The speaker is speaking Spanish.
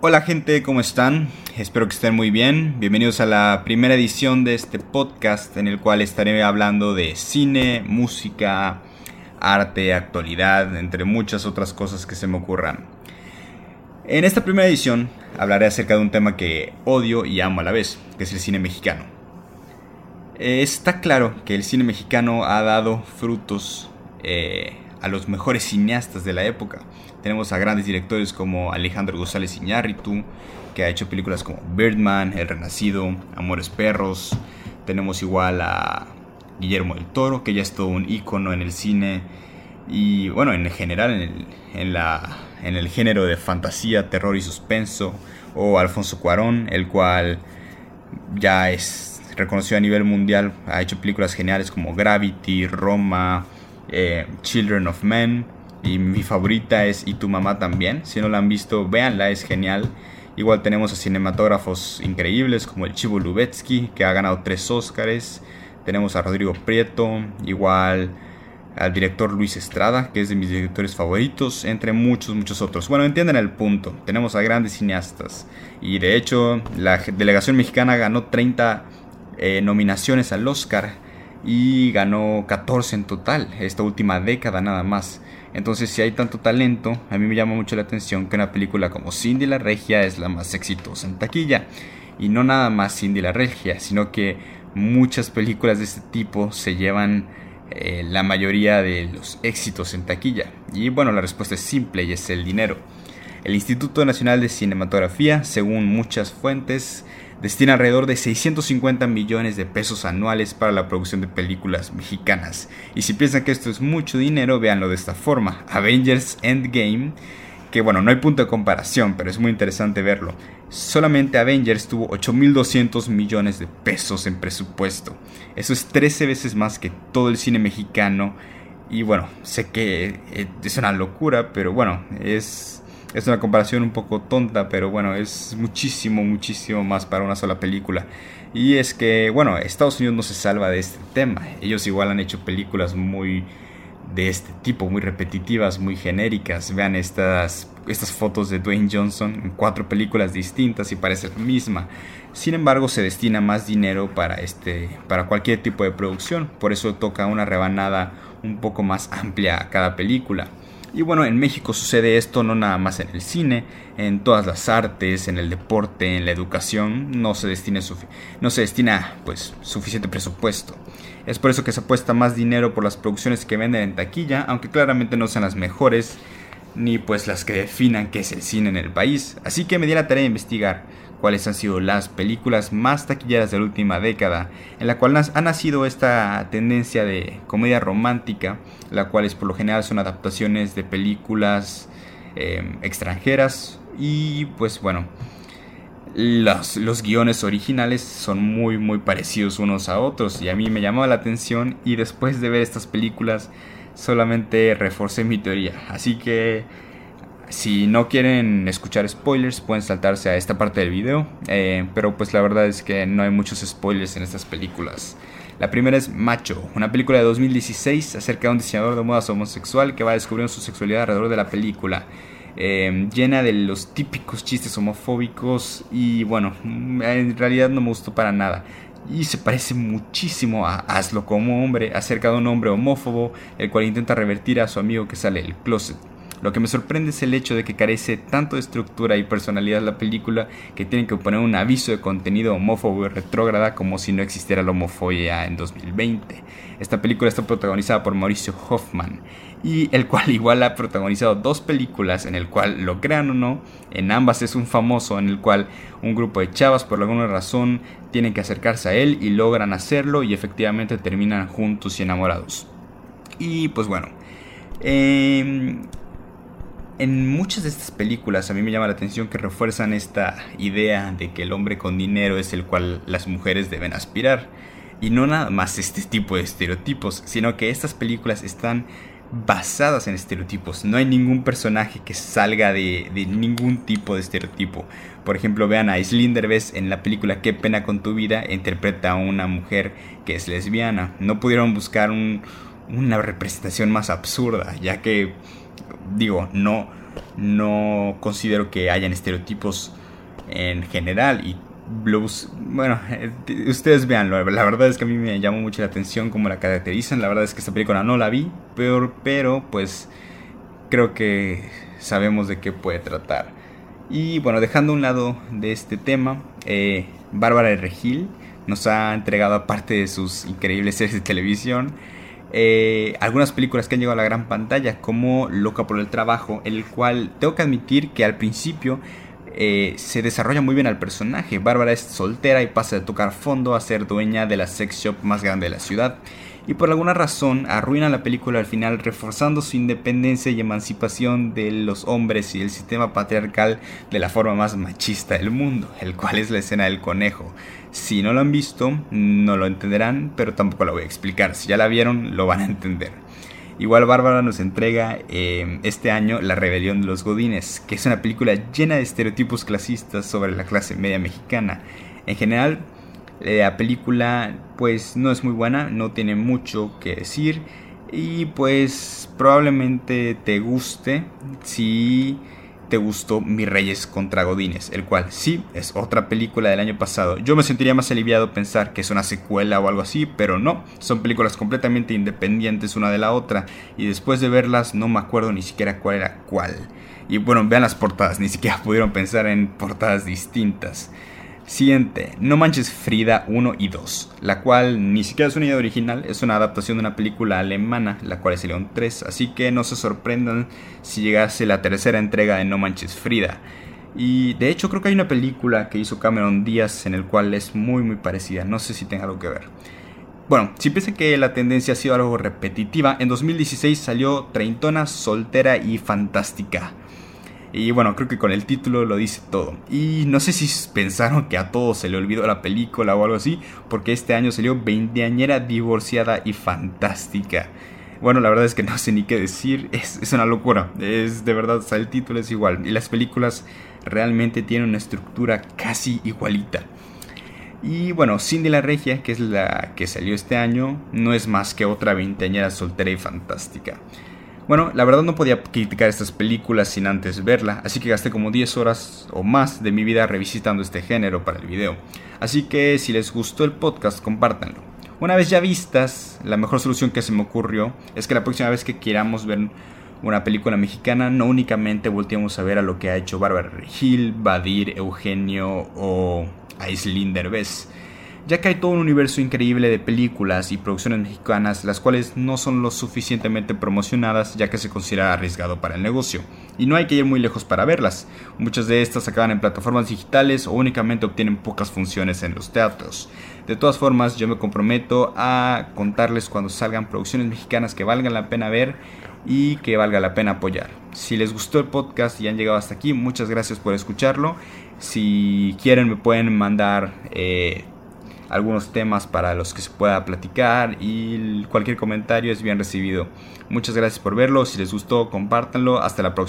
Hola gente, ¿cómo están? Espero que estén muy bien. Bienvenidos a la primera edición de este podcast en el cual estaré hablando de cine, música, arte, actualidad, entre muchas otras cosas que se me ocurran. En esta primera edición hablaré acerca de un tema que odio y amo a la vez, que es el cine mexicano. Está claro que el cine mexicano ha dado frutos eh, a los mejores cineastas de la época. Tenemos a grandes directores como Alejandro González Iñárritu, que ha hecho películas como Birdman, El Renacido, Amores Perros. Tenemos igual a Guillermo del Toro, que ya es todo un ícono en el cine y bueno, en general en el, en, la, en el género de fantasía, terror y suspenso. O Alfonso Cuarón, el cual ya es reconocido a nivel mundial, ha hecho películas geniales como Gravity, Roma, eh, Children of Men. Y mi favorita es Y tu mamá también. Si no la han visto, véanla, es genial. Igual tenemos a cinematógrafos increíbles como el Chivo Lubetsky, que ha ganado tres Oscars. Tenemos a Rodrigo Prieto, igual al director Luis Estrada, que es de mis directores favoritos, entre muchos, muchos otros. Bueno, entienden el punto. Tenemos a grandes cineastas. Y de hecho, la delegación mexicana ganó 30 eh, nominaciones al Oscar y ganó 14 en total, esta última década nada más. Entonces, si hay tanto talento, a mí me llama mucho la atención que una película como Cindy la Regia es la más exitosa en taquilla. Y no nada más Cindy la Regia, sino que muchas películas de este tipo se llevan eh, la mayoría de los éxitos en taquilla. Y bueno, la respuesta es simple y es el dinero. El Instituto Nacional de Cinematografía, según muchas fuentes, destina alrededor de 650 millones de pesos anuales para la producción de películas mexicanas. Y si piensan que esto es mucho dinero, véanlo de esta forma. Avengers Endgame, que bueno, no hay punto de comparación, pero es muy interesante verlo. Solamente Avengers tuvo 8.200 millones de pesos en presupuesto. Eso es 13 veces más que todo el cine mexicano. Y bueno, sé que eh, es una locura, pero bueno, es es una comparación un poco tonta, pero bueno, es muchísimo, muchísimo más para una sola película. Y es que, bueno, Estados Unidos no se salva de este tema. Ellos igual han hecho películas muy de este tipo, muy repetitivas, muy genéricas. Vean estas, estas fotos de Dwayne Johnson en cuatro películas distintas y parece la misma. Sin embargo, se destina más dinero para, este, para cualquier tipo de producción. Por eso toca una rebanada un poco más amplia a cada película. Y bueno, en México sucede esto no nada más en el cine, en todas las artes, en el deporte, en la educación, no se destina, no se destina pues suficiente presupuesto. Es por eso que se apuesta más dinero por las producciones que venden en taquilla, aunque claramente no sean las mejores, ni pues las que definan qué es el cine en el país. Así que me di la tarea de investigar cuáles han sido las películas más taquilleras de la última década, en la cual ha nacido esta tendencia de comedia romántica, la cual es por lo general son adaptaciones de películas em, extranjeras y pues bueno, los, los, guiones originales son muy muy parecidos unos a otros y a mí me llamó la atención y después de ver estas películas solamente reforcé mi teoría. Así que si no quieren escuchar spoilers, pueden saltarse a esta parte del video. Eh, pero pues la verdad es que no hay muchos spoilers en estas películas. La primera es Macho, una película de 2016 acerca de un diseñador de modas homosexual que va descubriendo su sexualidad alrededor de la película. Eh, llena de los típicos chistes homofóbicos y bueno, en realidad no me gustó para nada. Y se parece muchísimo a Hazlo como hombre, acerca de un hombre homófobo, el cual intenta revertir a su amigo que sale del closet. Lo que me sorprende es el hecho de que carece tanto de estructura y personalidad la película que tienen que poner un aviso de contenido homófobo y retrógrada como si no existiera la homofobia en 2020. Esta película está protagonizada por Mauricio Hoffman y el cual igual ha protagonizado dos películas en el cual, lo crean o no, en ambas es un famoso en el cual un grupo de chavas por alguna razón tienen que acercarse a él y logran hacerlo y efectivamente terminan juntos y enamorados. Y pues bueno, eh, en muchas de estas películas a mí me llama la atención que refuerzan esta idea de que el hombre con dinero es el cual las mujeres deben aspirar. Y no nada más este tipo de estereotipos, sino que estas películas están basadas en estereotipos. No hay ningún personaje que salga de, ningún tipo de estereotipo. Por ejemplo, vean a Aislinn Derbez en la película Qué pena con tu vida, interpreta a una mujer que es lesbiana. No pudieron buscar una representación más absurda, ya que digo, no, no considero que hayan estereotipos en general y blues, bueno, eh, ustedes veanlo, la verdad es que a mí me llamó mucho la atención cómo la caracterizan, la verdad es que esta película no la vi, pero, pero pues creo que sabemos de qué puede tratar. Y bueno, dejando a un lado de este tema, eh, Bárbara Regil nos ha entregado, aparte de sus increíbles series de televisión, eh, algunas películas que han llegado a la gran pantalla, como Loca por el Trabajo, el cual tengo que admitir que al principio eh, se desarrolla muy bien al personaje. Bárbara es soltera y pasa de tocar fondo a ser dueña de la sex shop más grande de la ciudad y por alguna razón arruina la película al final reforzando su independencia y emancipación de los hombres y el sistema patriarcal de la forma más machista del mundo, el cual es la escena del conejo. Si no lo han visto, no lo entenderán, pero tampoco lo voy a explicar. Si ya la vieron, lo van a entender. Igual Bárbara nos entrega eh, este año La Rebelión de los Godines, que es una película llena de estereotipos clasistas sobre la clase media mexicana. En general, la película pues no es muy buena, no tiene mucho que decir y pues probablemente te guste si te gustó Mi Reyes contra Godines, el cual sí es otra película del año pasado. Yo me sentiría más aliviado pensar que es una secuela o algo así, pero no, son películas completamente independientes una de la otra y después de verlas no me acuerdo ni siquiera cuál era cuál. Y bueno, vean las portadas, ni siquiera pudieron pensar en portadas distintas. Siguiente, No Manches Frida 1 y 2, la cual ni siquiera es una idea original, es una adaptación de una película alemana, la cual es León 3, así que no se sorprendan si llegase la tercera entrega de No Manches Frida. Y de hecho creo que hay una película que hizo Cameron Díaz en el cual es muy muy parecida, no sé si tenga algo que ver. Bueno, si piensan que la tendencia ha sido algo repetitiva, en 2016 salió Treintona, Soltera y Fantástica y bueno, creo que con el título lo dice todo. Y no sé si pensaron que a todos se le olvidó la película o algo así, porque este año salió Veinteañera divorciada y fantástica. Bueno, la verdad es que no sé ni qué decir, es, es una locura, es de verdad, o el título es igual. Y las películas realmente tienen una estructura casi igualita. Y bueno, Cindy la Regia, que es la que salió este año, no es más que otra veinteañera soltera y fantástica. Bueno, la verdad no podía criticar estas películas sin antes verla, así que gasté como 10 horas o más de mi vida revisitando este género para el video. Así que si les gustó el podcast, compártanlo. Una vez ya vistas, la mejor solución que se me ocurrió es que la próxima vez que queramos ver una película mexicana, no únicamente volteemos a ver a lo que ha hecho Bárbara Regil, Badir, Eugenio o Aislinn Derbez ya que hay todo un universo increíble de películas y producciones mexicanas las cuales no son lo suficientemente promocionadas ya que se considera arriesgado para el negocio, y no hay que ir muy lejos para verlas. Muchas de estas acaban en plataformas digitales o únicamente obtienen pocas funciones en los teatros. De todas formas, yo me comprometo a contarles cuando salgan producciones mexicanas que valgan la pena ver y que valga la pena apoyar. Si les gustó el podcast y han llegado hasta aquí, muchas gracias por escucharlo. Si quieren me pueden mandar eh, algunos temas para los que se pueda platicar y cualquier comentario es bien recibido. Muchas gracias por verlo, si les gustó compártanlo, hasta la próxima.